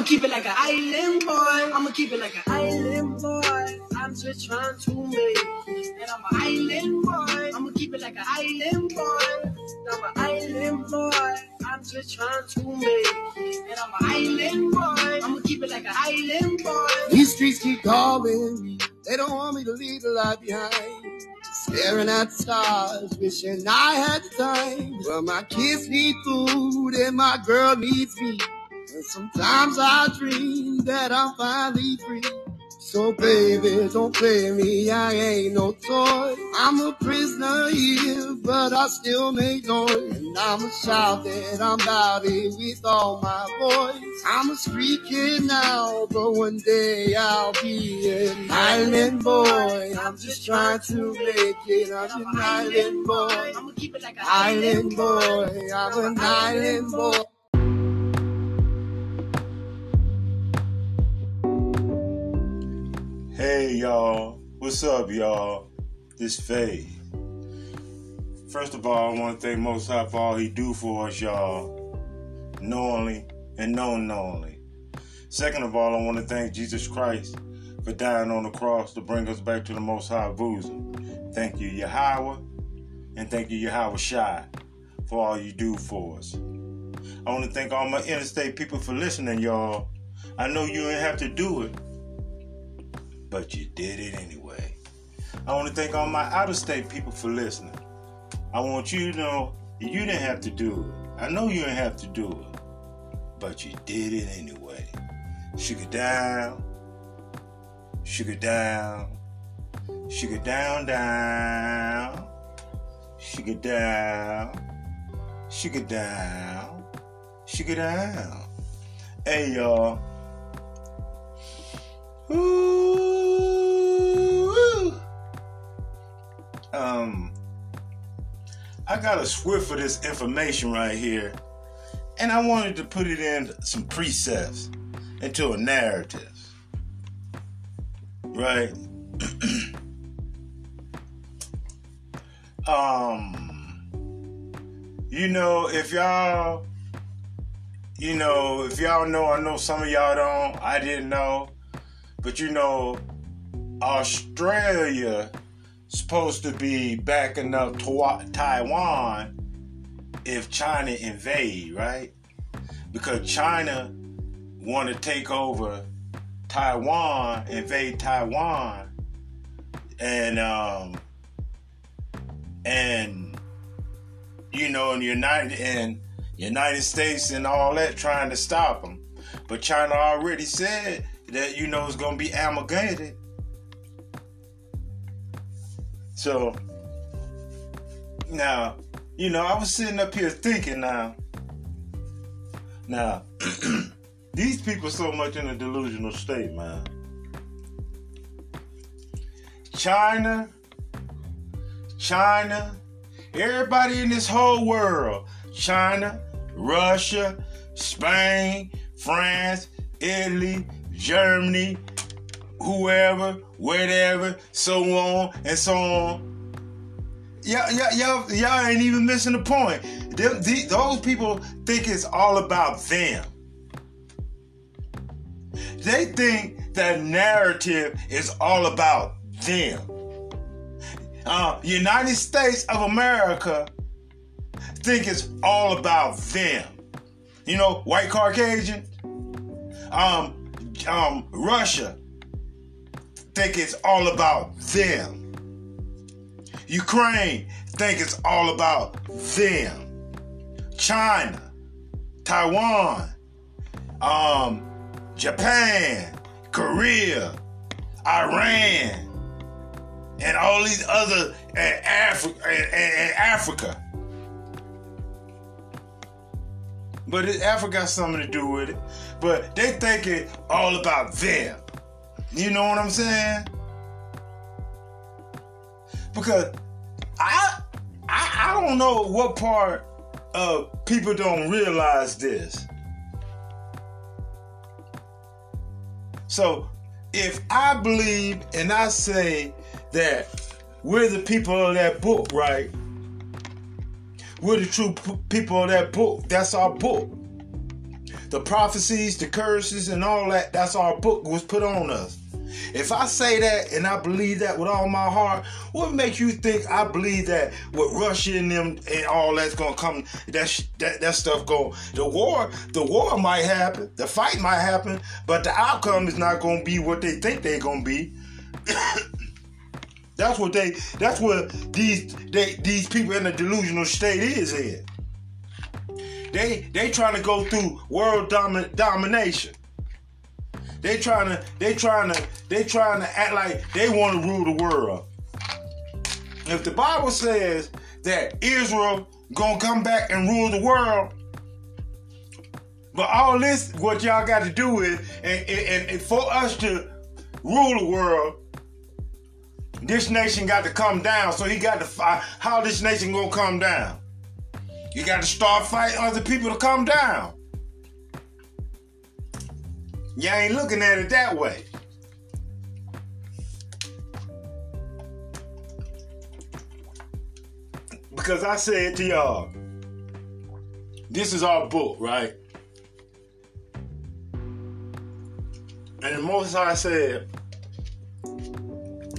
I'ma keep it like an island boy. I'ma keep it like an island boy. I'm just trying to make. And I'm an island boy. I'ma keep it like an island boy. I'm an island boy. I'm just trying to make. And I'm an island boy. I'ma keep it like an island boy. These streets keep calling me. They don't want me to leave the life behind. Staring at stars, wishing I had the time. Well, my kids need food and my girl needs me. And sometimes I dream that I'm finally free. So baby, don't play me, I ain't no toy. I'm a prisoner here, but I still make noise. And I'ma shout that I'm about it with all my voice. I'm a street kid now, but one day I'll be an island boy. I'm just trying to make it, I'm an island boy. I'ma keep it like an Island boy, I'm an island boy. Hey y'all, what's up y'all? This Faye. First of all, I want to thank Most High for all He do for us, y'all, knowingly and non-knowingly. Second of all, I want to thank Jesus Christ for dying on the cross to bring us back to the Most High bosom. Thank you, Yahweh, and thank you, Yahawashi, for all you do for us. I want to thank all my interstate people for listening, y'all. I know you didn't have to do it, but you did it anyway. I want to thank all my out of state people for listening. I want you to know you didn't have to do it. I know you didn't have to do it, but you did it anyway. Sugar down, sugar down, sugar down, down, sugar down, sugar down, sugar down. Hey, y'all. Ooh. Um, I got a swift for this information right here, and I wanted to put it in some precepts into a narrative. Right? um, you know, if y'all, you know, if y'all know, I know some of y'all don't, I didn't know. But you know, Australia supposed to be backing up Taiwan if China invade, right? Because China want to take over Taiwan, invade Taiwan, and um, and you know, and United and United States and all that trying to stop them. But China already said that you know is gonna be amalgamated. So now, you know, I was sitting up here thinking now. Now, these people so much in a delusional state, man. China, China, everybody in this whole world, China, Russia, Spain, France, Italy, Germany, whoever, whatever, so on and so on. Y'all, y'all, y'all, y'all ain't even missing the point. Them, the, those people think it's all about them. They think that narrative is all about them. Uh, United States of America think it's all about them. You know, white Caucasian, um, um, Russia think it's all about them. Ukraine think it's all about them. China, Taiwan, um, Japan, Korea, Iran, and all these other and, Afri- and, and Africa. But Africa got something to do with it. But they think it all about them. You know what I'm saying? Because I I, I don't know what part of people don't realize this. So if I believe and I say that we're the people of that book, right? We're the true p- people of that book. That's our book. The prophecies, the curses, and all that, that's our book was put on us. If I say that and I believe that with all my heart, what makes you think I believe that with Russia and them and all that's gonna come? That sh- that that stuff go. The war, the war might happen, the fight might happen, but the outcome is not gonna be what they think they're gonna be. that's what they. That's what these they these people in the delusional state is in. They they trying to go through world domi- domination. They trying to they trying to they trying to act like they want to rule the world. If the Bible says that Israel gonna come back and rule the world, but all this what y'all got to do is and, and, and for us to rule the world, this nation got to come down. So he got to. How this nation gonna come down? You got to start fighting other people to come down. Y'all ain't looking at it that way. Because I said to y'all, this is our book, right? And the Most High said,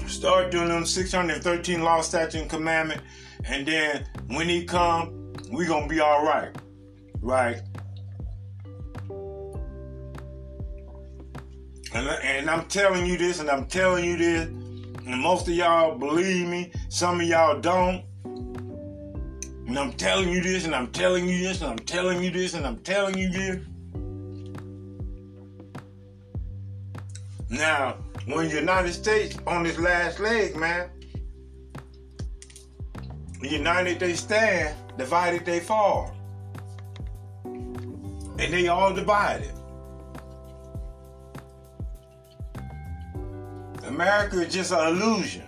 start doing them 613 law, statute, and commandment, and then when he come, we gonna be all right, right? And, and I'm telling you this, and I'm telling you this, and most of y'all believe me, some of y'all don't. And I'm telling you this, and I'm telling you this, and I'm telling you this, and I'm telling you this. Now, when the United States on this last leg, man, united they stand, divided they fall. And they all divided. America is just an illusion.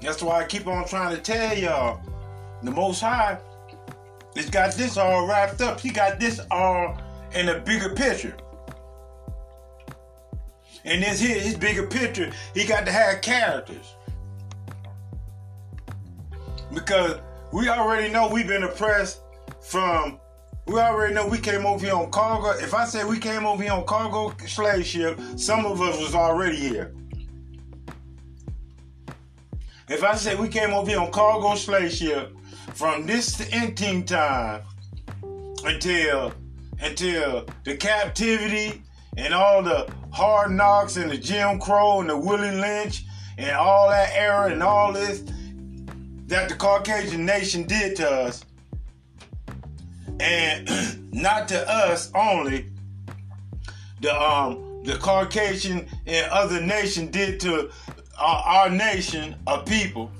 That's why I keep on trying to tell y'all the Most High has got this all wrapped up. He got this all in a bigger picture. And this here, his bigger picture, he got to have characters. Because we already know we've been oppressed from we already know we came over here on cargo. If I say we came over here on cargo slave ship, some of us was already here. If I say we came over here on cargo slave ship from this ending time until until the captivity and all the hard knocks and the Jim Crow and the Willie Lynch and all that era and all this that the Caucasian nation did to us and not to us only. The um the Caucasian and other nation did to our, our nation of people.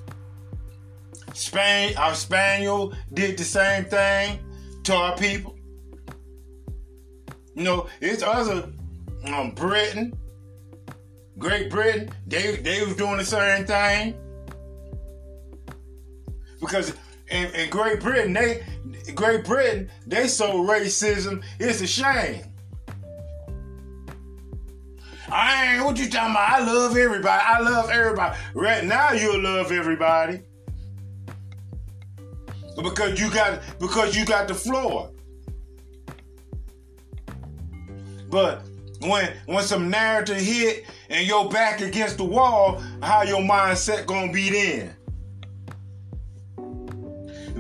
Spain, our Spaniel did the same thing to our people. You know, it's other um Britain, Great Britain, they they was doing the same thing. Because in, in Great Britain, they Great Britain, they so racism, it's a shame. I ain't what you talking about. I love everybody. I love everybody. Right now you'll love everybody. Because you got because you got the floor. But when when some narrative hit and your back against the wall, how your mindset gonna be then?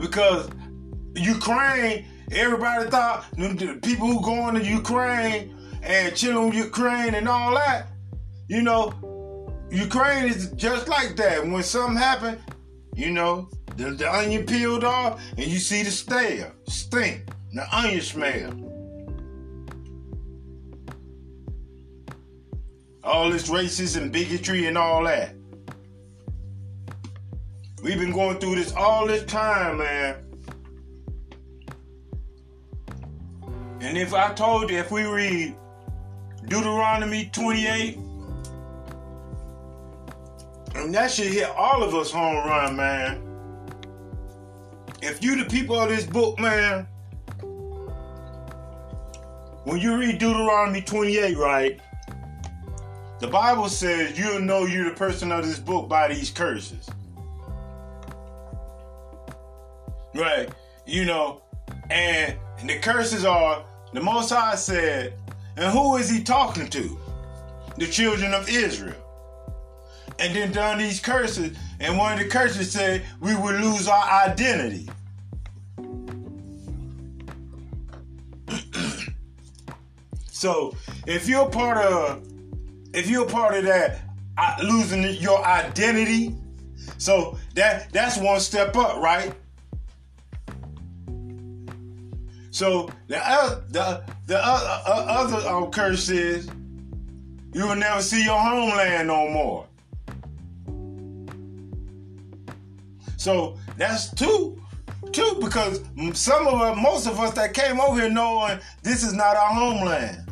Because Ukraine everybody thought the people who going to Ukraine and chilling with Ukraine and all that, you know, Ukraine is just like that. When something happen, you know, the, the onion peeled off and you see the stare, stink, the onion smell. All this racism bigotry and all that. We've been going through this all this time, man. And if I told you, if we read Deuteronomy 28, and that should hit all of us home run, man. If you the people of this book, man, when you read Deuteronomy 28, right, the Bible says you'll know you're the person of this book by these curses. Right. You know, and the curses are the Most High said, and who is he talking to? The children of Israel. And then done these curses, and one of the curses said we would lose our identity. so if you're part of if you're part of that uh, losing your identity, so that that's one step up, right? So the other, the the other, uh, other um, curse is you will never see your homeland no more. So that's two, two because some of us, most of us that came over here knowing this is not our homeland.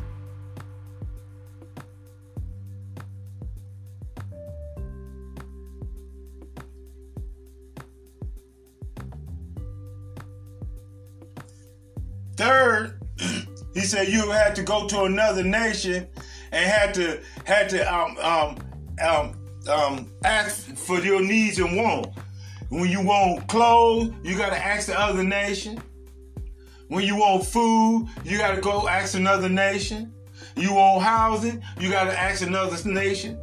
Third, he said you had to go to another nation and had to had to um, um, um, um, ask for your needs and wants. When you want clothes, you got to ask the other nation. When you want food, you got to go ask another nation. You want housing, you got to ask another nation.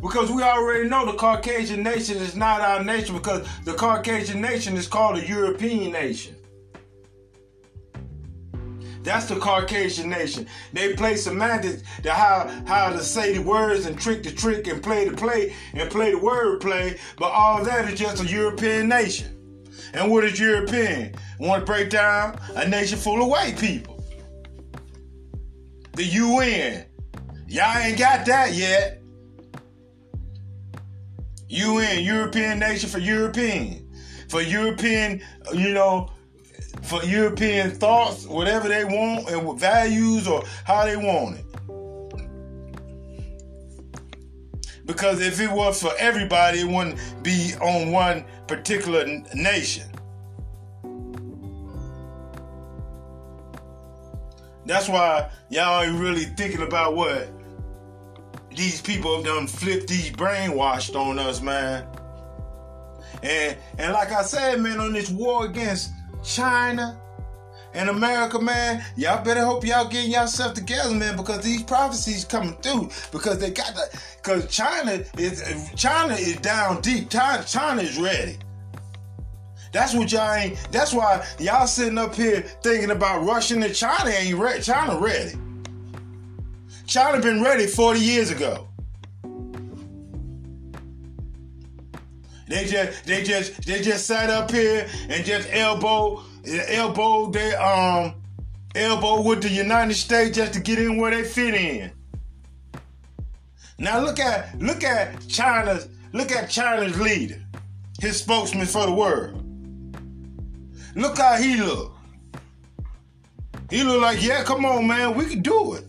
Because we already know the Caucasian nation is not our nation because the Caucasian nation is called a European nation. That's the Caucasian nation. They play semantics to how how to say the words and trick the trick and play the play and play the word play, but all that is just a European nation. And what is European? Want to break down a nation full of white people. The UN. Y'all ain't got that yet. UN, European nation for European. For European, you know, for European thoughts, whatever they want, and values or how they want it. Because if it was for everybody, it wouldn't be on one particular nation. That's why y'all ain't really thinking about what these people have done flipped these brainwashed on us, man. And and like I said, man, on this war against China, and America, man, y'all better hope y'all getting yourself together, man, because these prophecies coming through. Because they got the, because China is China is down deep. China, China is ready. That's what y'all ain't. That's why y'all sitting up here thinking about Russia and China ain't ready. China ready. China been ready 40 years ago. They just they just they just sat up here and just elbow elbow they um elbow with the United States just to get in where they fit in. Now look at look at China's look at China's leader, his spokesman for the world. Look how he look. He look like, yeah, come on, man, we can do it.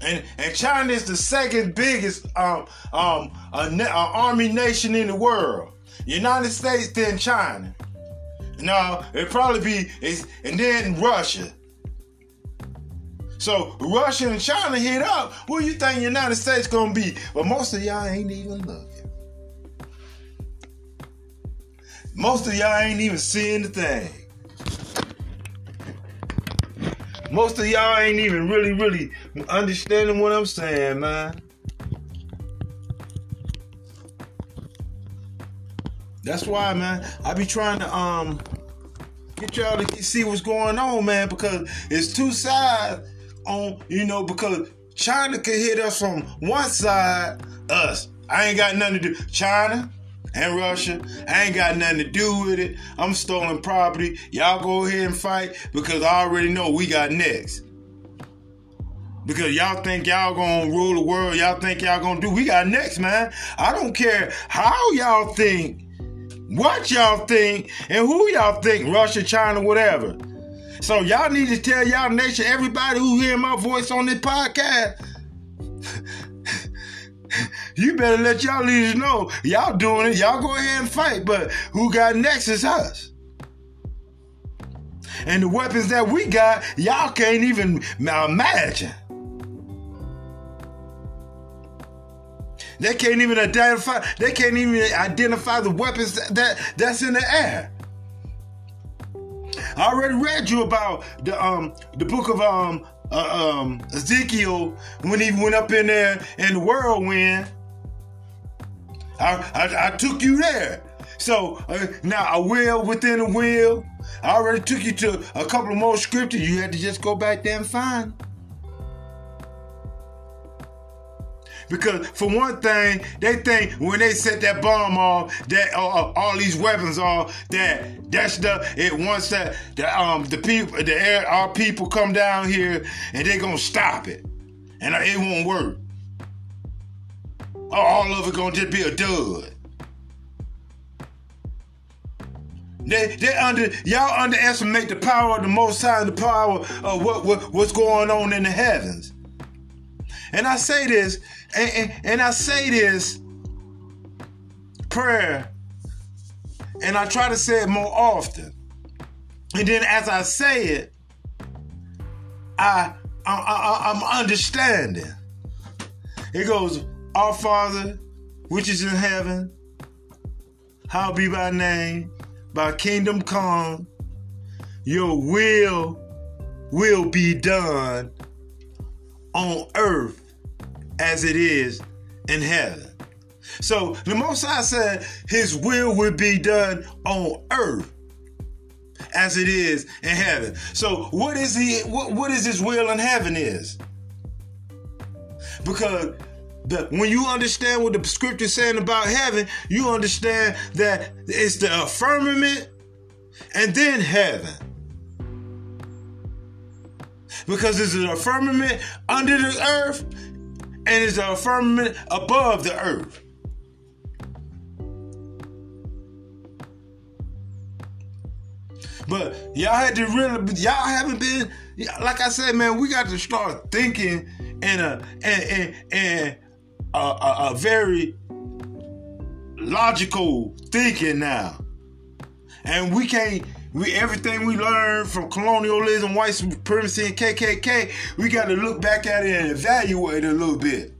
And, and China is the second biggest um, um, army nation in the world. United States, then China. No, it'd probably be, and then Russia. So Russia and China hit up. Who you think United States gonna be? But most of y'all ain't even looking. Most of y'all ain't even seeing the thing. Most of y'all ain't even really, really understanding what I'm saying, man. That's why, man, I be trying to um get y'all to see what's going on, man, because it's two sides on, you know, because China can hit us from one side, us. I ain't got nothing to do. China and Russia, I ain't got nothing to do with it. I'm stolen property. Y'all go ahead and fight because I already know we got next. Because y'all think y'all gonna rule the world, y'all think y'all gonna do, we got next, man. I don't care how y'all think, what y'all think, and who y'all think, Russia, China, whatever. So y'all need to tell y'all nation, everybody who hear my voice on this podcast, you better let y'all leaders know y'all doing it. Y'all go ahead and fight, but who got next is us. And the weapons that we got, y'all can't even imagine. They can't even identify. They can't even identify the weapons that, that that's in the air. I already read you about the um the book of um uh, um Ezekiel when he went up in there in the whirlwind. I I, I took you there. So uh, now a will within a will. I already took you to a couple of more scriptures. You had to just go back there and find. Because for one thing, they think when they set that bomb off, that uh, uh, all these weapons off, that that's the it once that the um the people the air our people come down here and they gonna stop it, and it won't work. All of it gonna just be a dud. They they under y'all underestimate the power of the Most High, the power of what, what what's going on in the heavens. And I say this and, and, and I say this prayer, and I try to say it more often. And then as I say it, I, I, I I'm understanding. It goes, Our Father, which is in heaven, how be thy name, by kingdom come, your will will be done on earth as it is in heaven. So the Most High said his will would be done on earth as it is in heaven. So what is he what, what is his will in heaven is? Because the, when you understand what the scripture is saying about heaven, you understand that it's the firmament and then heaven. Because it's a firmament under the earth and is a firmament above the earth. But y'all had to really, y'all haven't been, like I said, man, we got to start thinking in a in, in, in a, a, a very logical thinking now, and we can't we everything we learned from colonialism, white supremacy, and KKK, we got to look back at it and evaluate it a little bit.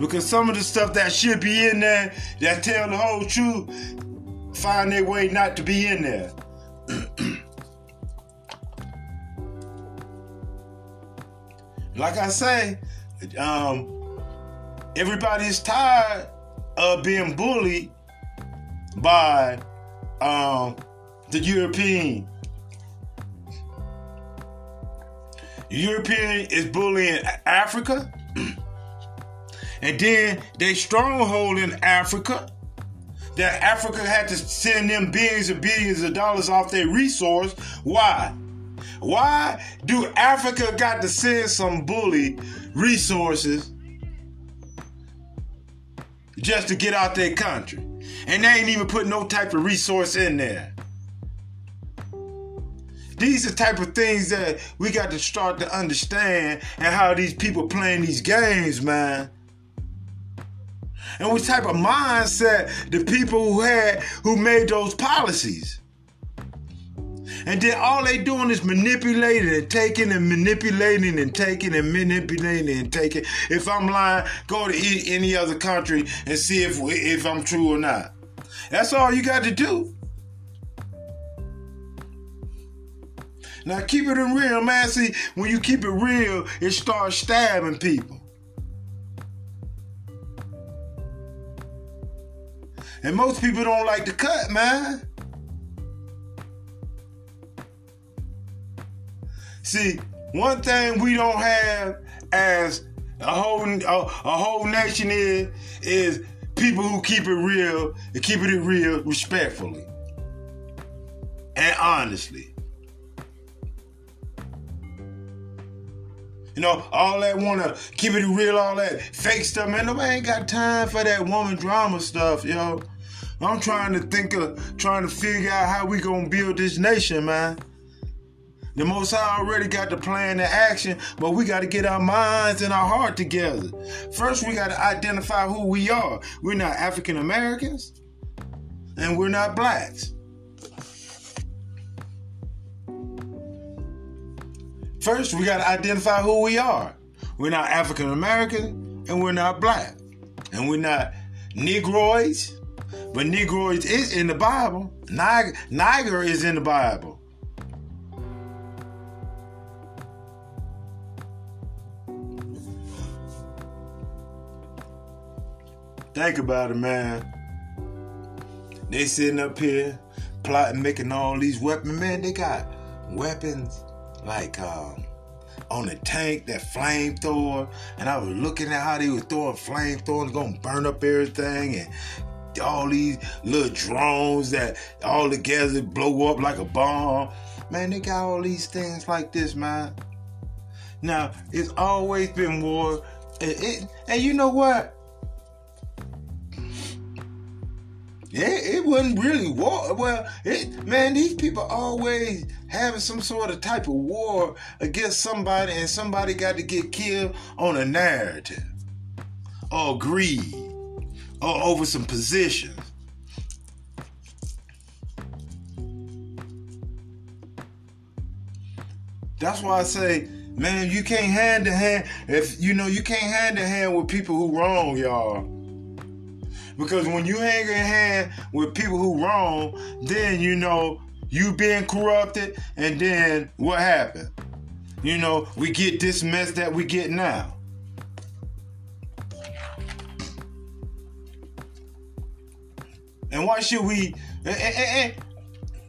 Because some of the stuff that should be in there that tell the whole truth find their way not to be in there. like I say, um, everybody is tired of being bullied by um, the European. European is bullying Africa, and then they stronghold in Africa. That Africa had to send them billions and billions of dollars off their resource. Why? Why do Africa got to send some bully resources just to get out their country? And they ain't even put no type of resource in there. These are type of things that we got to start to understand and how these people playing these games, man. And what type of mindset the people who had who made those policies. And then all they doing is manipulating and taking and manipulating and taking and manipulating and taking. If I'm lying, go to any other country and see if if I'm true or not. That's all you got to do. Now keep it in real, man. See, when you keep it real, it starts stabbing people. And most people don't like to cut, man. See, one thing we don't have as a whole a, a whole nation is is people who keep it real and keep it real respectfully and honestly. You know, all that wanna keep it real, all that fake stuff, man. Nobody ain't got time for that woman drama stuff, yo. I'm trying to think of trying to figure out how we gonna build this nation, man. The Most High already got the plan to action, but we got to get our minds and our heart together. First, we got to identify who we are. We're not African Americans, and we're not blacks. First, we got to identify who we are. We're not African American, and we're not black, and we're not Negroids, but Negroids is in the Bible. Niger, Niger is in the Bible. Think about it, man. They sitting up here plotting, making all these weapons. Man, they got weapons like um, on the tank, that flamethrower. And I was looking at how they were throwing flamethrowers, gonna burn up everything, and all these little drones that all together blow up like a bomb. Man, they got all these things like this, man. Now, it's always been war. It, it, and you know what? Yeah, it wasn't really war. Well, it, man, these people always having some sort of type of war against somebody, and somebody got to get killed on a narrative, or greed, or over some positions. That's why I say, man, you can't hand to hand. If you know, you can't hand to hand with people who wrong y'all. Because when you hang in hand with people who wrong, then you know you being corrupted, and then what happened? You know, we get this mess that we get now. And why should we? And, and, and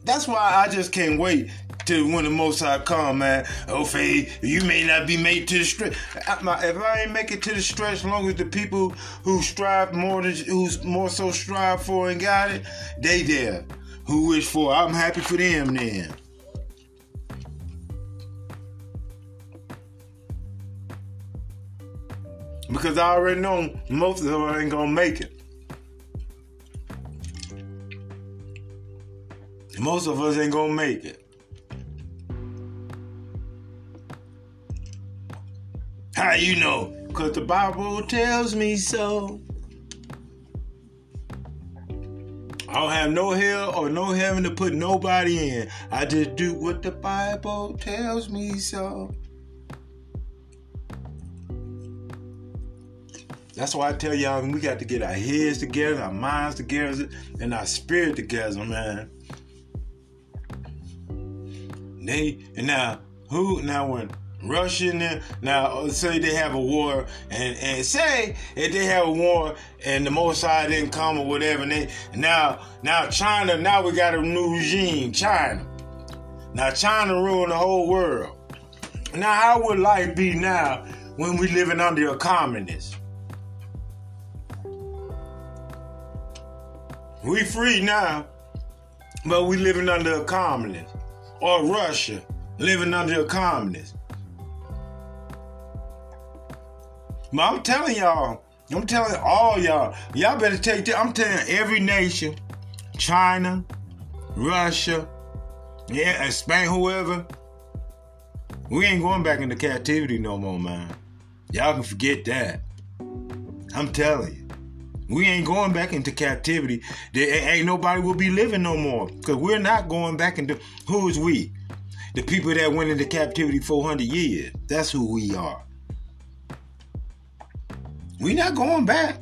that's why I just can't wait to when the Most High come, man. Oh, Faye, you may not be made to the stretch. If I ain't make it to the stretch, long as the people who strive more than who's more so strive for and got it, they there. Who wish for? I'm happy for them then. Because I already know most of them ain't gonna make it. Most of us ain't gonna make it. How you know? Because the Bible tells me so. I don't have no hell or no heaven to put nobody in. I just do what the Bible tells me so. That's why I tell y'all we got to get our heads together, our minds together, and our spirit together, man. They and now who now when Russia now say they have a war and, and say if they have a war and the Mossad didn't come or whatever and they now now China now we got a new regime China. Now China ruined the whole world. Now how would life be now when we living under a communist? We free now but we living under a communist. Or Russia living under a communist I'm telling y'all, I'm telling all y'all, y'all better take that. I'm telling every nation, China, Russia, yeah, Spain, whoever, we ain't going back into captivity no more, man. Y'all can forget that. I'm telling you. We ain't going back into captivity. There ain't nobody will be living no more. Because we're not going back into who is we? The people that went into captivity 400 years. That's who we are. We not going back.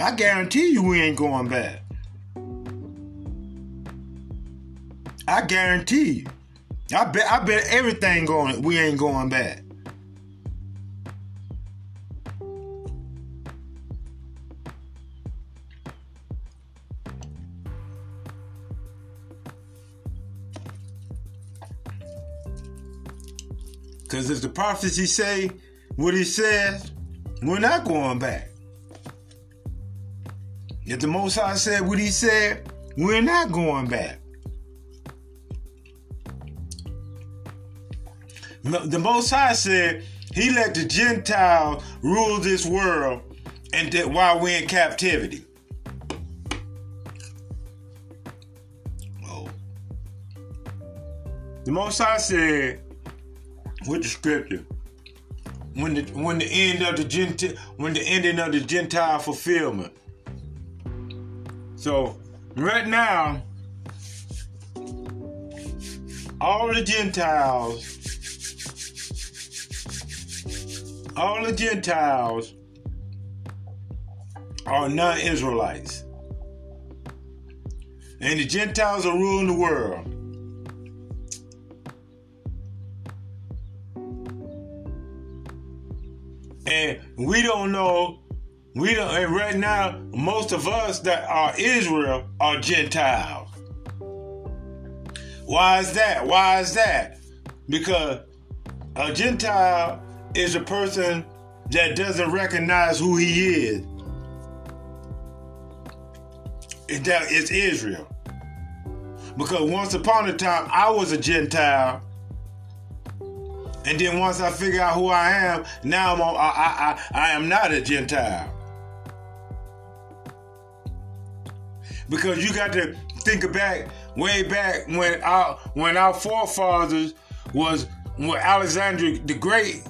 I guarantee you we ain't going back. I guarantee you. I bet I bet everything going we ain't going back. Cause if the prophecy say what he says, we're not going back. If the Most High said what he said, we're not going back. The Most High said he let the Gentiles rule this world and that while we're in captivity. Oh. The Most High said with the scripture, when the when the end of the Gentile when the ending of the Gentile fulfillment. So right now, all the Gentiles, all the Gentiles are non-Israelites. And the Gentiles are ruling the world. We don't know, we don't, and right now, most of us that are Israel are Gentiles. Why is that? Why is that? Because a Gentile is a person that doesn't recognize who he is. That is Israel. Because once upon a time I was a Gentile and then once I figure out who I am, now I'm I, I, I, I am not a Gentile. Because you got to think back way back when our when our forefathers was when Alexander the Great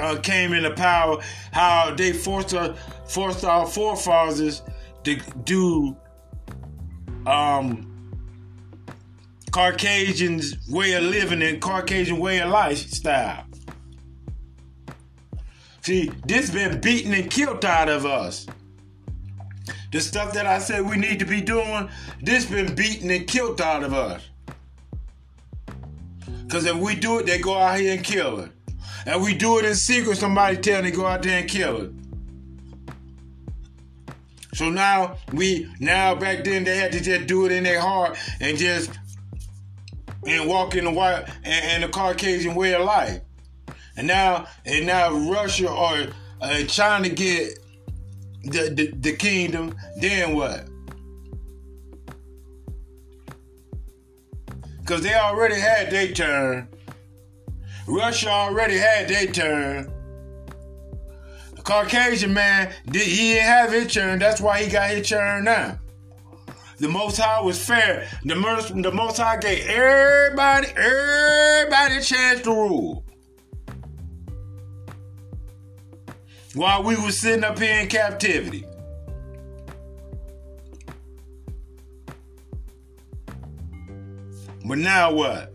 uh, came into power, how they forced our, forced our forefathers to do um Caucasians' way of living and Caucasian way of lifestyle. See, this been beaten and killed out of us. The stuff that I said we need to be doing, this been beaten and killed out of us. Because if we do it, they go out here and kill it. And we do it in secret, somebody tell them to go out there and kill it. So now we now back then they had to just do it in their heart and just and walk in the white and, and the Caucasian way of life. And now and now Russia or uh, China get the, the the kingdom. Then what? Because they already had their turn. Russia already had their turn. The Caucasian man, he didn't have his turn. That's why he got his turn now. The Most High was fair. The Most, the Most High gave everybody, everybody a chance to rule. While we were sitting up here in captivity. But now what?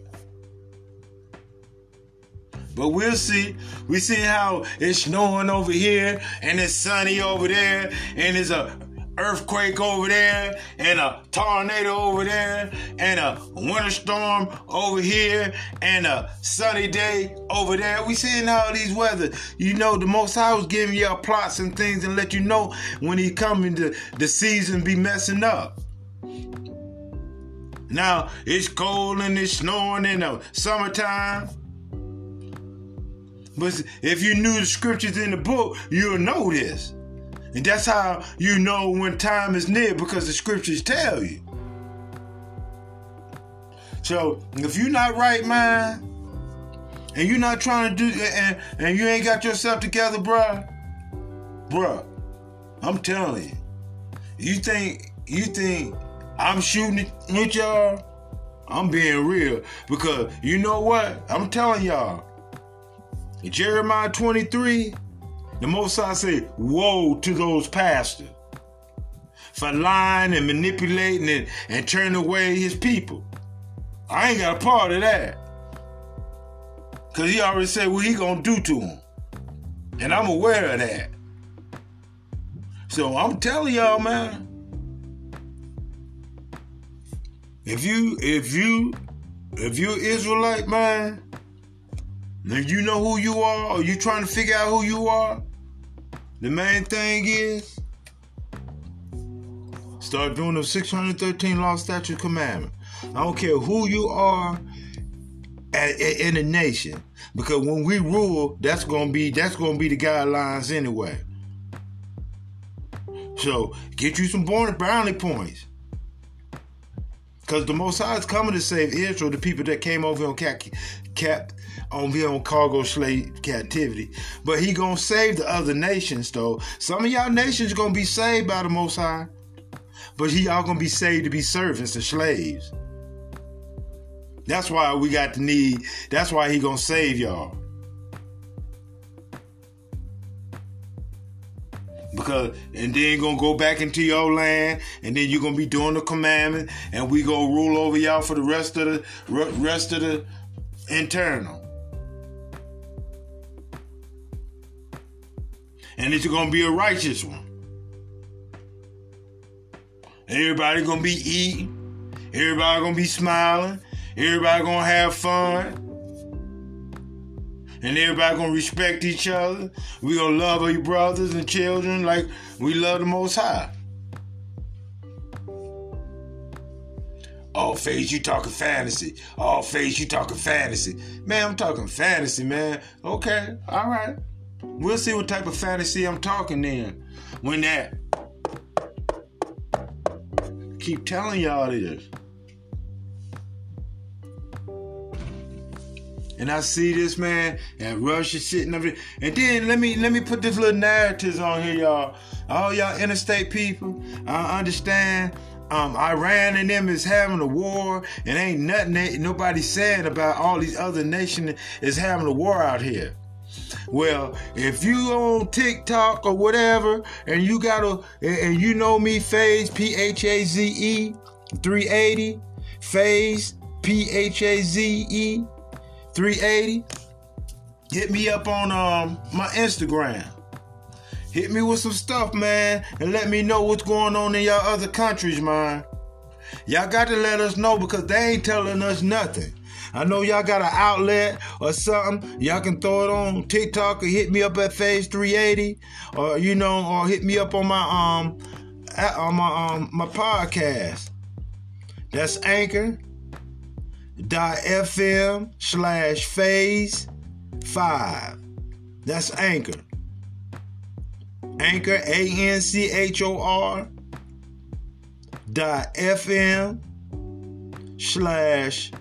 But we'll see. We see how it's snowing over here and it's sunny over there and it's a earthquake over there and a tornado over there and a winter storm over here and a sunny day over there. We seeing all these weather. You know, the Most High was giving y'all plots and things and let you know when he coming to the season be messing up. Now it's cold and it's snowing in the summertime. But if you knew the scriptures in the book, you'll know this. And that's how you know when time is near because the scriptures tell you. So if you're not right, man, and you're not trying to do and, and you ain't got yourself together, bruh, bruh, I'm telling you, you think you think I'm shooting with y'all? I'm being real because you know what? I'm telling y'all. Jeremiah 23 the Most High said, Woe to those pastors for lying and manipulating and, and turning away his people. I ain't got a part of that. Because he already said what he going to do to them. And I'm aware of that. So I'm telling y'all, man. If you, if you, if you're Israelite, man, and you know who you are, or you trying to figure out who you are, the main thing is start doing the 613 law statute commandment. I don't care who you are in the nation. Because when we rule, that's gonna be that's gonna be the guidelines anyway. So get you some brownie points. Because the Most High is coming to save Israel, the people that came over on cap, cap on here on cargo slave captivity. But he gonna save the other nations though. Some of y'all nations gonna be saved by the Most High. But he all gonna be saved to be servants and slaves. That's why we got the need. That's why he gonna save y'all. because and then gonna go back into your land and then you're gonna be doing the commandment and we gonna rule over y'all for the rest of the rest of the internal and it's gonna be a righteous one everybody gonna be eating everybody gonna be smiling everybody gonna have fun and everybody gonna respect each other. We gonna love our brothers and children like we love the Most High. All face, you talking fantasy. All face, you talking fantasy. Man, I'm talking fantasy, man. Okay, all right. We'll see what type of fantasy I'm talking then. When that. Keep telling y'all this. and I see this man and Russia sitting over there. And then let me let me put this little narratives on here, y'all. All y'all interstate people, I understand. Um, Iran and them is having a war, and ain't nothing nobody saying about all these other nations is having a war out here. Well, if you on TikTok or whatever, and you got a, and you know me, Phaze P H A Z E 380, Phaze P H A Z E 380. Hit me up on um my Instagram. Hit me with some stuff, man, and let me know what's going on in y'all other countries, man. Y'all got to let us know because they ain't telling us nothing. I know y'all got an outlet or something. Y'all can throw it on TikTok or hit me up at Phaze 380, or you know, or hit me up on my um on my um my podcast. That's Anchor dot fm slash phaze five. That's Anchor. Anchor A N C H O R dot FM slash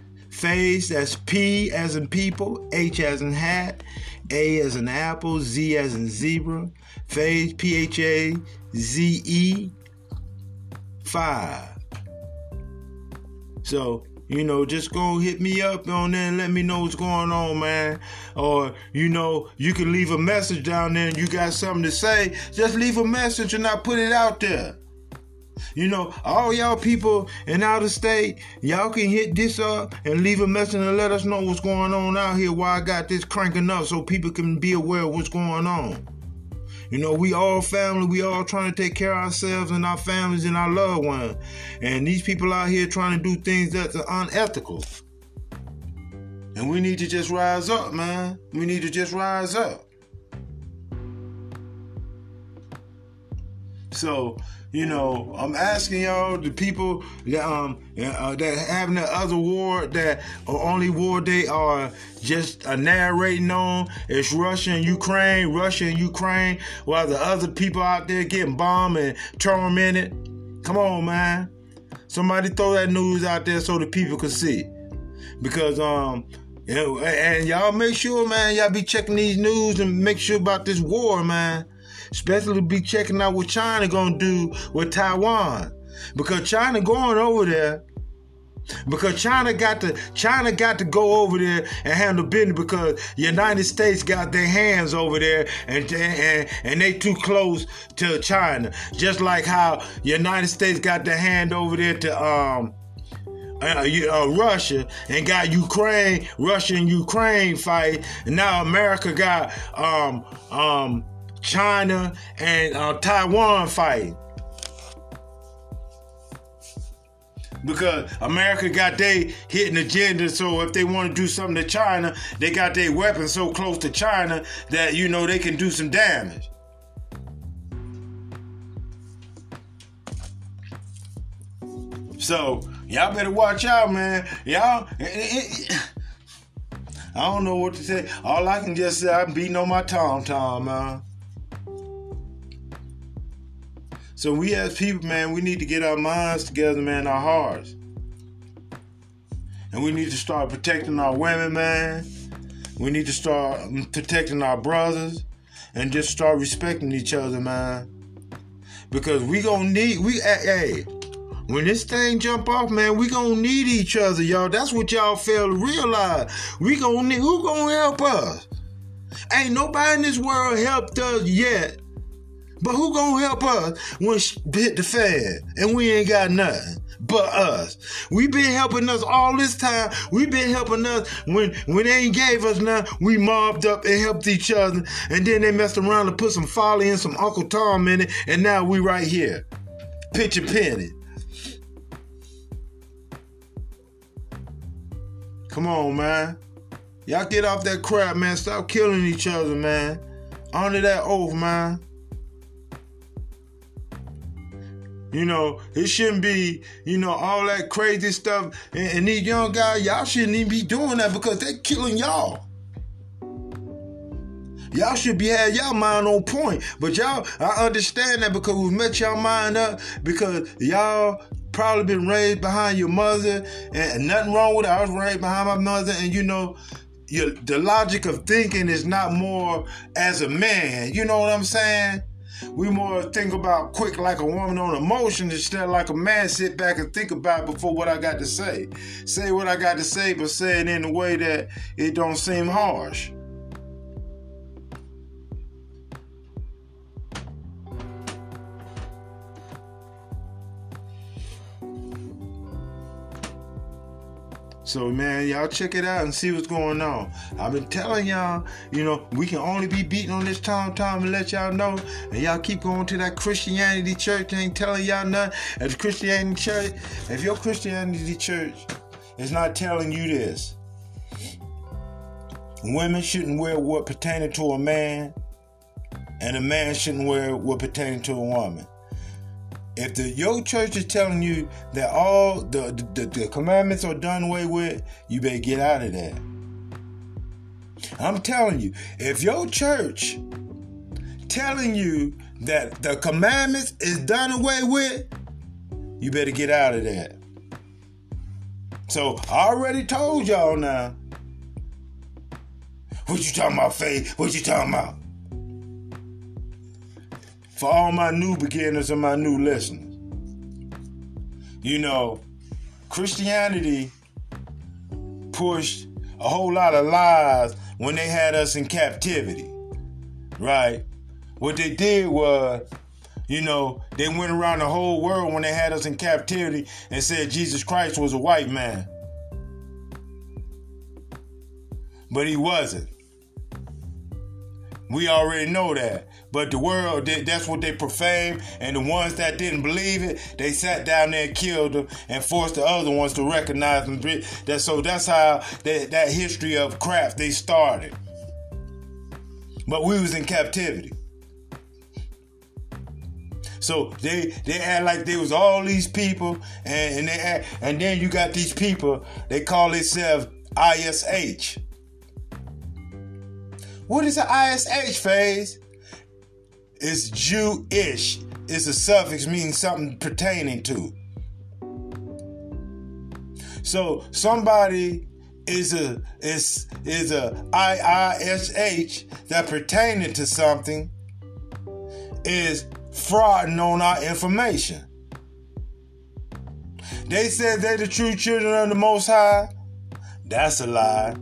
phaze. That's P as in people, H as in hat, A as in apple, Z as in zebra, phaze P H A Z E five. So you know, just go hit me up on there and let me know what's going on, man. Or, you know, you can leave a message down there and you got something to say. Just leave a message and I put it out there. You know, all y'all people in outer state, y'all can hit this up and leave a message and let us know what's going on out here while I got this cranking up so people can be aware of what's going on. You know, we all family, we all trying to take care of ourselves and our families and our loved ones. And these people out here trying to do things that are unethical. And we need to just rise up, man. We need to just rise up. So, you know, I'm asking y'all, the people that um uh, that having the other war that only war they are just uh, narrating on it's Russia and Ukraine, Russia and Ukraine, while the other people out there getting bombed and tormented. Come on, man. Somebody throw that news out there so the people can see. Because um and y'all make sure, man, y'all be checking these news and make sure about this war, man especially be checking out what China gonna do with Taiwan, because China going over there. Because China got to China got to go over there and handle business because United States got their hands over there and and, and they too close to China. Just like how United States got their hand over there to um uh, uh, Russia and got Ukraine, Russia and Ukraine fight, and now America got um um China and uh, Taiwan fighting. Because America got their hidden agenda, so if they want to do something to China, they got their weapons so close to China that you know they can do some damage. So y'all better watch out, man. Y'all, it, it, I don't know what to say. All I can just say, I'm beating on my tom tom, man. So we as people, man, we need to get our minds together, man, our hearts. And we need to start protecting our women, man. We need to start protecting our brothers and just start respecting each other, man. Because we gonna need we hey, when this thing jump off, man, we gonna need each other, y'all. That's what y'all fail to realize. We gonna need who gonna help us? Ain't nobody in this world helped us yet. But who gonna help us when hit the fan and we ain't got nothing but us? We been helping us all this time. We been helping us when when they ain't gave us nothing. We mobbed up and helped each other, and then they messed around and put some folly and some Uncle Tom in it, and now we right here, pitch a penny. Come on, man. Y'all get off that crap, man. Stop killing each other, man. Honor that oath, man. You know, it shouldn't be, you know, all that crazy stuff. And, and these young guys, y'all shouldn't even be doing that because they're killing y'all. Y'all should be had y'all mind on point. But y'all, I understand that because we've met y'all mind up because y'all probably been raised behind your mother and nothing wrong with it. I was raised behind my mother and you know, your, the logic of thinking is not more as a man. You know what I'm saying? We more think about quick like a woman on emotion instead like a man sit back and think about before what I got to say. Say what I got to say, but say it in a way that it don't seem harsh. So man, y'all check it out and see what's going on. I've been telling y'all, you know, we can only be beating on this time time and let y'all know. And y'all keep going to that Christianity church ain't telling y'all nothing. If Christianity church, if your Christianity church is not telling you this, women shouldn't wear what pertaining to a man, and a man shouldn't wear what pertaining to a woman. If the your church is telling you that all the, the, the commandments are done away with, you better get out of that. I'm telling you, if your church telling you that the commandments is done away with, you better get out of that. So I already told y'all now. What you talking about, faith? What you talking about? For all my new beginners and my new listeners. You know, Christianity pushed a whole lot of lies when they had us in captivity, right? What they did was, you know, they went around the whole world when they had us in captivity and said Jesus Christ was a white man. But he wasn't. We already know that. But the world, that's what they profane. And the ones that didn't believe it, they sat down there and killed them and forced the other ones to recognize them. That, so that's how that, that history of craft they started. But we was in captivity. So they they act like there was all these people, and, and they act, and then you got these people. They call themselves ISH. What is an ISH phase? It's Jewish. It's a suffix meaning something pertaining to. So somebody is a is is a IISH that pertaining to something is frauding on our information. They said they're the true children of the Most High. That's a lie.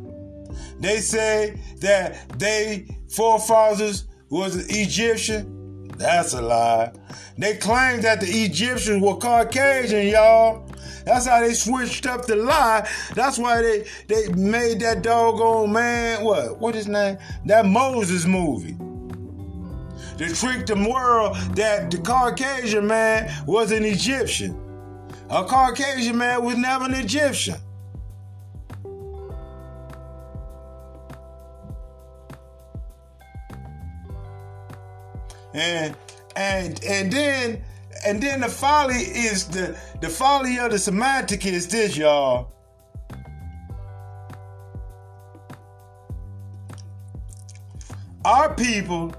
They say that they forefathers was an Egyptian. That's a lie. They claimed that the Egyptians were Caucasian, y'all. That's how they switched up the lie. That's why they they made that doggone man what what his name that Moses movie to trick the world that the Caucasian man was an Egyptian. A Caucasian man was never an Egyptian. And and and then and then the folly is the the folly of the semantic is this, y'all. our people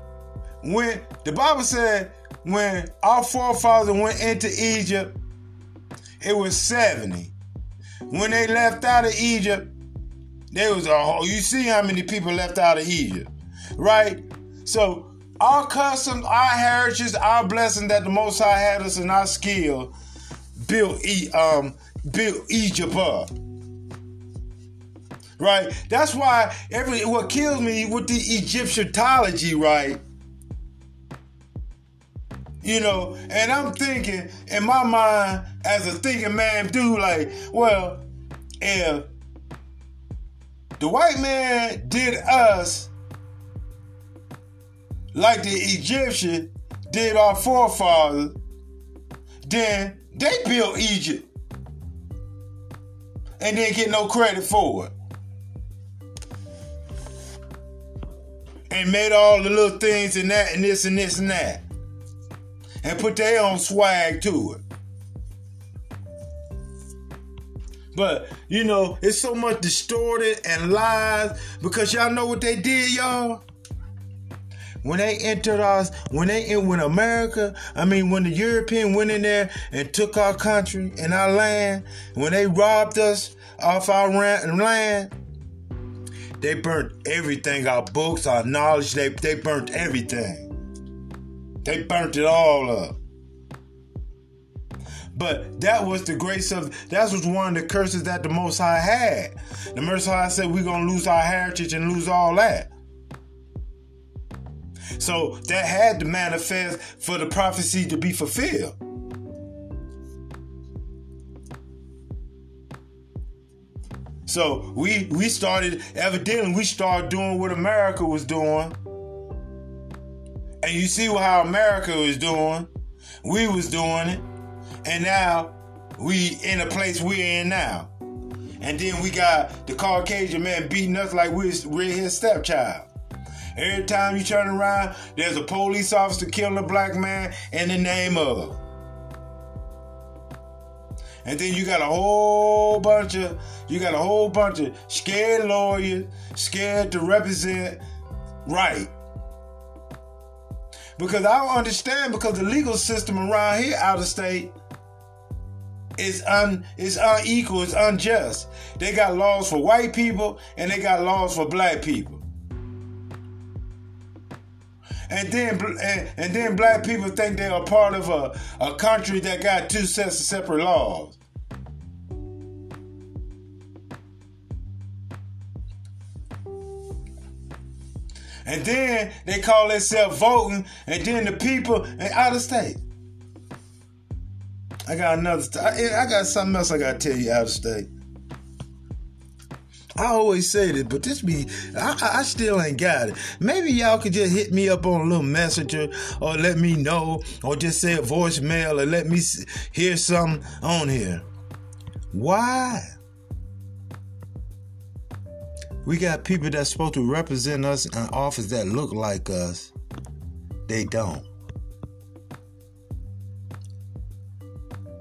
went, the Bible said, when our forefathers went into Egypt, it was 70. When they left out of Egypt, there was a whole, you see how many people left out of Egypt, right? So our customs, our heritage, our blessing that the Most High had us in our skill built, um, built Egypt up right? That's why every what kills me with the Egyptology, right? You know, and I'm thinking in my mind as a thinking man, do like, well, if the white man did us like the Egyptian did our forefathers, then they built Egypt and didn't get no credit for it. and made all the little things and that and this and this and that. And put their own swag to it. But, you know, it's so much distorted and lies because y'all know what they did, y'all? When they entered us, when they when America, I mean when the European went in there and took our country and our land, when they robbed us off our land, they burnt everything, our books, our knowledge, they, they burnt everything. They burnt it all up. But that was the grace of that was one of the curses that the Most High had. The Most High said we're gonna lose our heritage and lose all that. So that had to manifest for the prophecy to be fulfilled. So we we started evidently we started doing what America was doing. And you see how America was doing. We was doing it. And now we in a place we're in now. And then we got the Caucasian man beating us like we're, we're his stepchild. Every time you turn around, there's a police officer killing a black man in the name of. And then you got a whole bunch of you got a whole bunch of scared lawyers, scared to represent right. Because I don't understand because the legal system around here out of state is un is unequal, it's unjust. They got laws for white people and they got laws for black people. And then and, and then black people think they're part of a, a country that got two sets of separate laws. and then they call themselves voting, and then the people and out of state. I got another. I got something else I got to tell you out of state. I always say this, but this be I, I, still ain't got it. Maybe y'all could just hit me up on a little messenger or let me know or just say a voicemail or let me hear something on here. Why we got people that's supposed to represent us in office that look like us. They don't.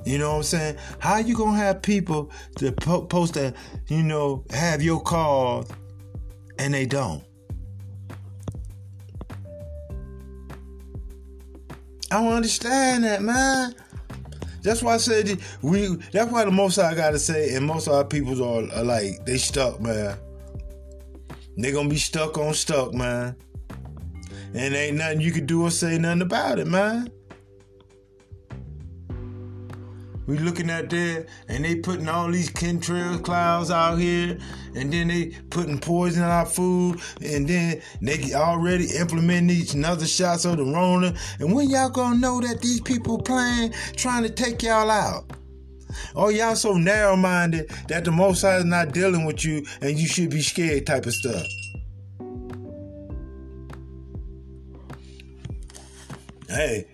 You know what I'm saying? How you gonna have people to post to, you know, have your cause and they don't? I don't understand that, man. That's why I said we. That's why the most I gotta say, and most of our people are, are like they stuck, man. They gonna be stuck on stuck, man. And ain't nothing you can do or say nothing about it, man. We looking at that, and they putting all these chemtrail clouds out here, and then they putting poison in our food, and then they already implementing these another shots of the Rona. And when y'all gonna know that these people playing, trying to take y'all out? Oh, y'all so narrow minded that the Most High is not dealing with you and you should be scared type of stuff. Hey,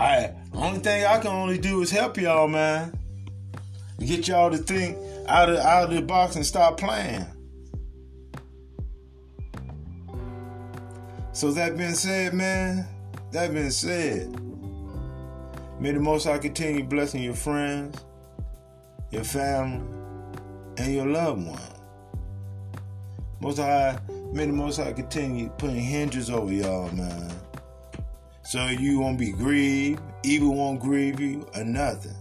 I only thing I can only do is help y'all, man. Get y'all to think out of out of the box and stop playing. So that being said, man, that being said, may the Most High continue blessing your friends your family, and your loved one. Most High may the Most High continue putting hinges over y'all, man. So you won't be grieved, evil won't grieve you, or nothing.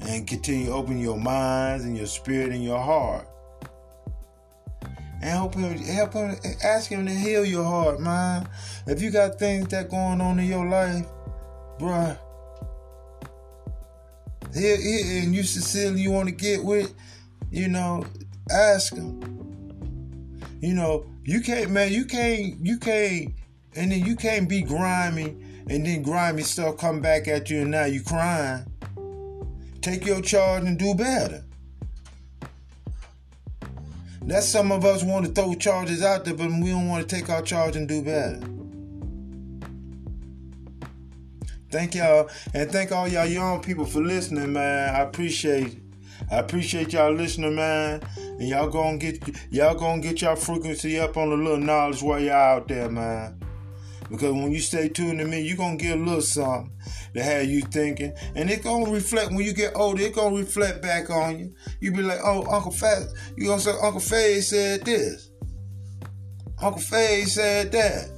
And continue open your minds and your spirit and your heart. And help him, help him, ask him to heal your heart, man. If you got things that going on in your life, bruh, here, here, and you sincerely you want to get with, you know, ask him. You know, you can't, man, you can't, you can't, and then you can't be grimy, and then grimy stuff come back at you, and now you crying. Take your charge and do better. That's some of us want to throw charges out there, but we don't want to take our charge and do better. Thank y'all, and thank all y'all young people for listening, man. I appreciate it. I appreciate y'all listening, man. And y'all gonna get y'all gonna get y'all frequency up on a little knowledge while y'all out there, man. Because when you stay tuned to me, you're gonna get a little something to have you thinking. And it's gonna reflect when you get older, it's gonna reflect back on you. You be like, oh, Uncle Fat, you gonna say Uncle Faye said this. Uncle Faye said that.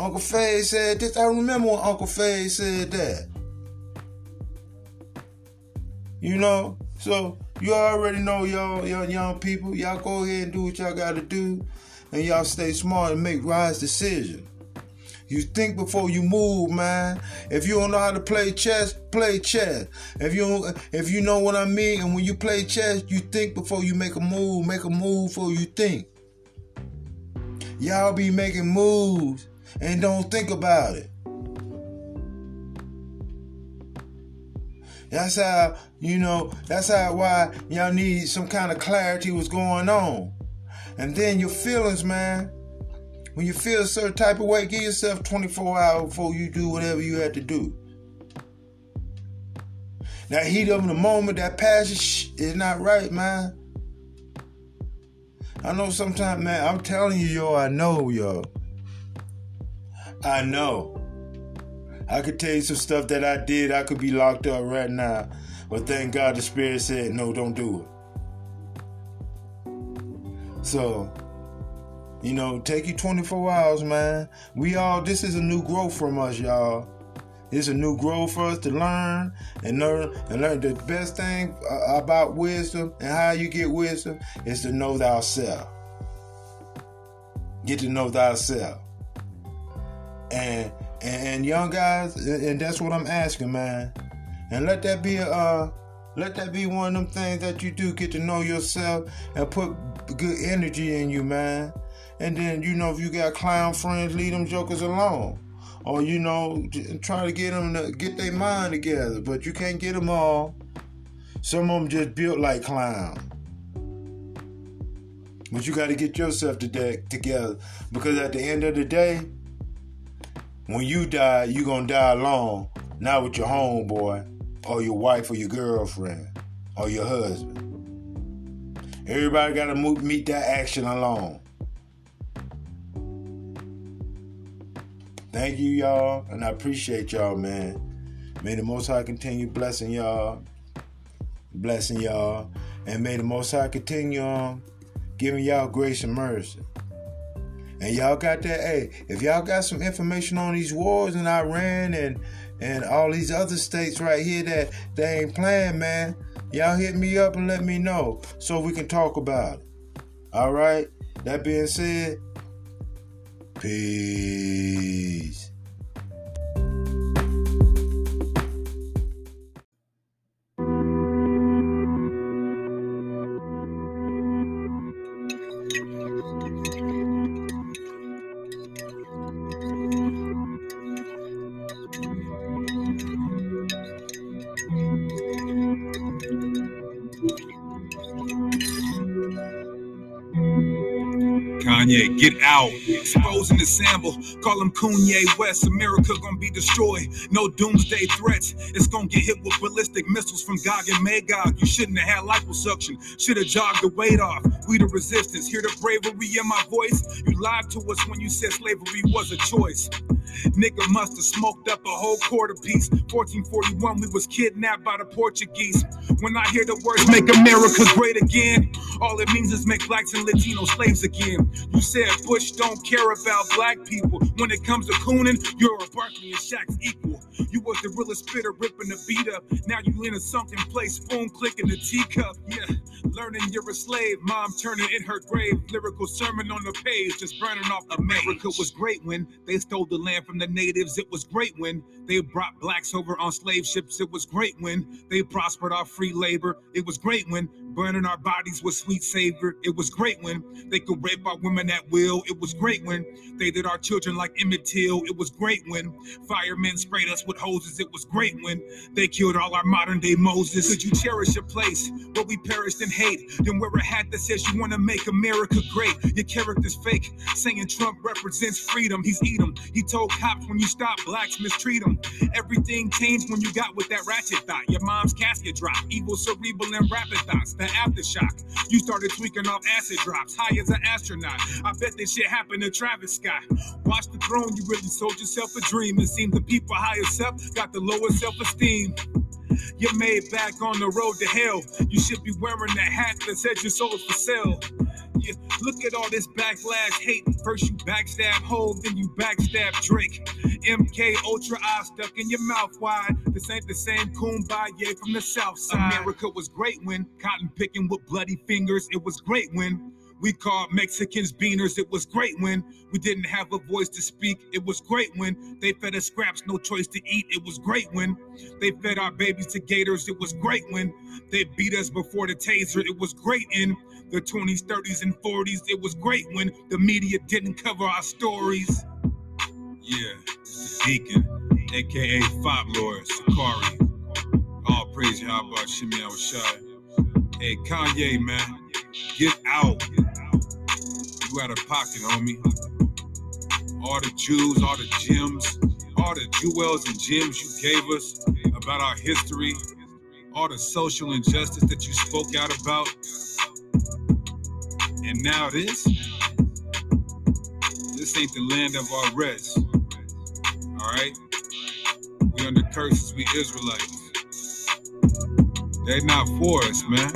Uncle Faye said this. I remember when Uncle Faye said that. You know, so you already know y'all, y'all young people. Y'all go ahead and do what y'all gotta do, and y'all stay smart and make wise decisions. You think before you move, man. If you don't know how to play chess, play chess. If you if you know what I mean, and when you play chess, you think before you make a move. Make a move before you think. Y'all be making moves and don't think about it. That's how you know. That's how why y'all need some kind of clarity what's going on, and then your feelings, man. When you feel a certain type of way, give yourself 24 hours before you do whatever you have to do. That heat of the moment, that passion shh, is not right, man. I know sometimes, man, I'm telling you, yo, I know, yo. I know. I could tell you some stuff that I did. I could be locked up right now. But thank God the Spirit said, no, don't do it. So, you know, take you 24 hours, man. We all, this is a new growth from us, y'all. It's a new growth for us to learn and learn and learn. The best thing uh, about wisdom and how you get wisdom is to know thyself. Get to know thyself. And and, young guys, and that's what I'm asking, man. And let that be a uh, let that be one of them things that you do. Get to know yourself and put good energy in you, man. And then, you know, if you got clown friends, leave them jokers alone. Or, you know, try to get them to get their mind together. But you can't get them all. Some of them just built like clowns. But you got to get yourself together. Because at the end of the day, when you die, you're going to die alone. Not with your homeboy or your wife or your girlfriend or your husband. Everybody got to meet that action alone. Thank you, y'all, and I appreciate y'all, man. May the Most High continue blessing y'all, blessing y'all, and may the Most High continue on giving y'all grace and mercy. And y'all got that. Hey, if y'all got some information on these wars in Iran and and all these other states right here that they ain't playing, man, y'all hit me up and let me know so we can talk about it. All right. That being said, Peace. Kanye, get out. Exposing the sample, call him Kanye West. America gonna be destroyed. No doomsday threats. It's gonna get hit with ballistic missiles from Gog and Magog. You shouldn't have had liposuction. Should have jogged the weight off. We the resistance. Hear the bravery in my voice. You lied to us when you said slavery was a choice. Nigga must have smoked up a whole quarter piece. 1441, we was kidnapped by the Portuguese. When I hear the words make America great again, all it means is make blacks and Latino slaves again. You said Bush don't care about black people. When it comes to cooning, you're a Barkley and Shaq's equal. You was the realest spitter ripping the beat up. Now you in a sunken place, spoon clicking the teacup. Yeah, learning you're a slave. Mom turning in her grave. Lyrical sermon on the page, just burning off the America was great when they stole the land from the natives. It was great when they brought blacks over on slave ships. It was great when they prospered our free labor. It was great when burning our bodies with sweet savor. It was great when they could rape our women at will. It was great when they did our children like Emmett Till. It was great when firemen sprayed us with hoses. It was great when they killed all our modern day Moses. Could you cherish a place where we perished in hate? Then wear a hat that says you want to make America great. Your character's fake, saying Trump represents freedom. He's eat 'em. He told cops when you stop blacks mistreat. Everything changed when you got with that ratchet thought. Your mom's casket dropped. Evil cerebral and rapid thoughts. The aftershock. You started tweaking off acid drops. High as an astronaut. I bet this shit happened to Travis Scott. Watch the throne. You really sold yourself a dream. It seemed the people highest up got the lowest self-esteem. You're made back on the road to hell. You should be wearing that hat that says your soul is for sale. Look at all this backlash hate. First you backstab Hove, then you backstab Drake. MK Ultra I stuck in your mouth wide. This ain't the same kumbaya from the south side. America was great when cotton picking with bloody fingers. It was great when we called Mexicans beaners. It was great when we didn't have a voice to speak. It was great when they fed us scraps, no choice to eat. It was great when they fed our babies to gators. It was great when they beat us before the taser. It was great in the 20s, 30s, and 40s. It was great when the media didn't cover our stories. Yeah, the Deacon, aka Fob Lord Sakari. All praise Yahweh Shimei Awashai. Hey, Kanye, man, get out. You out of pocket, homie. All the jewels, all the gems, all the jewels and gems you gave us about our history, all the social injustice that you spoke out about. And now this? This ain't the land of our rest. Alright? We under curses, we Israelites. They're not for us, man.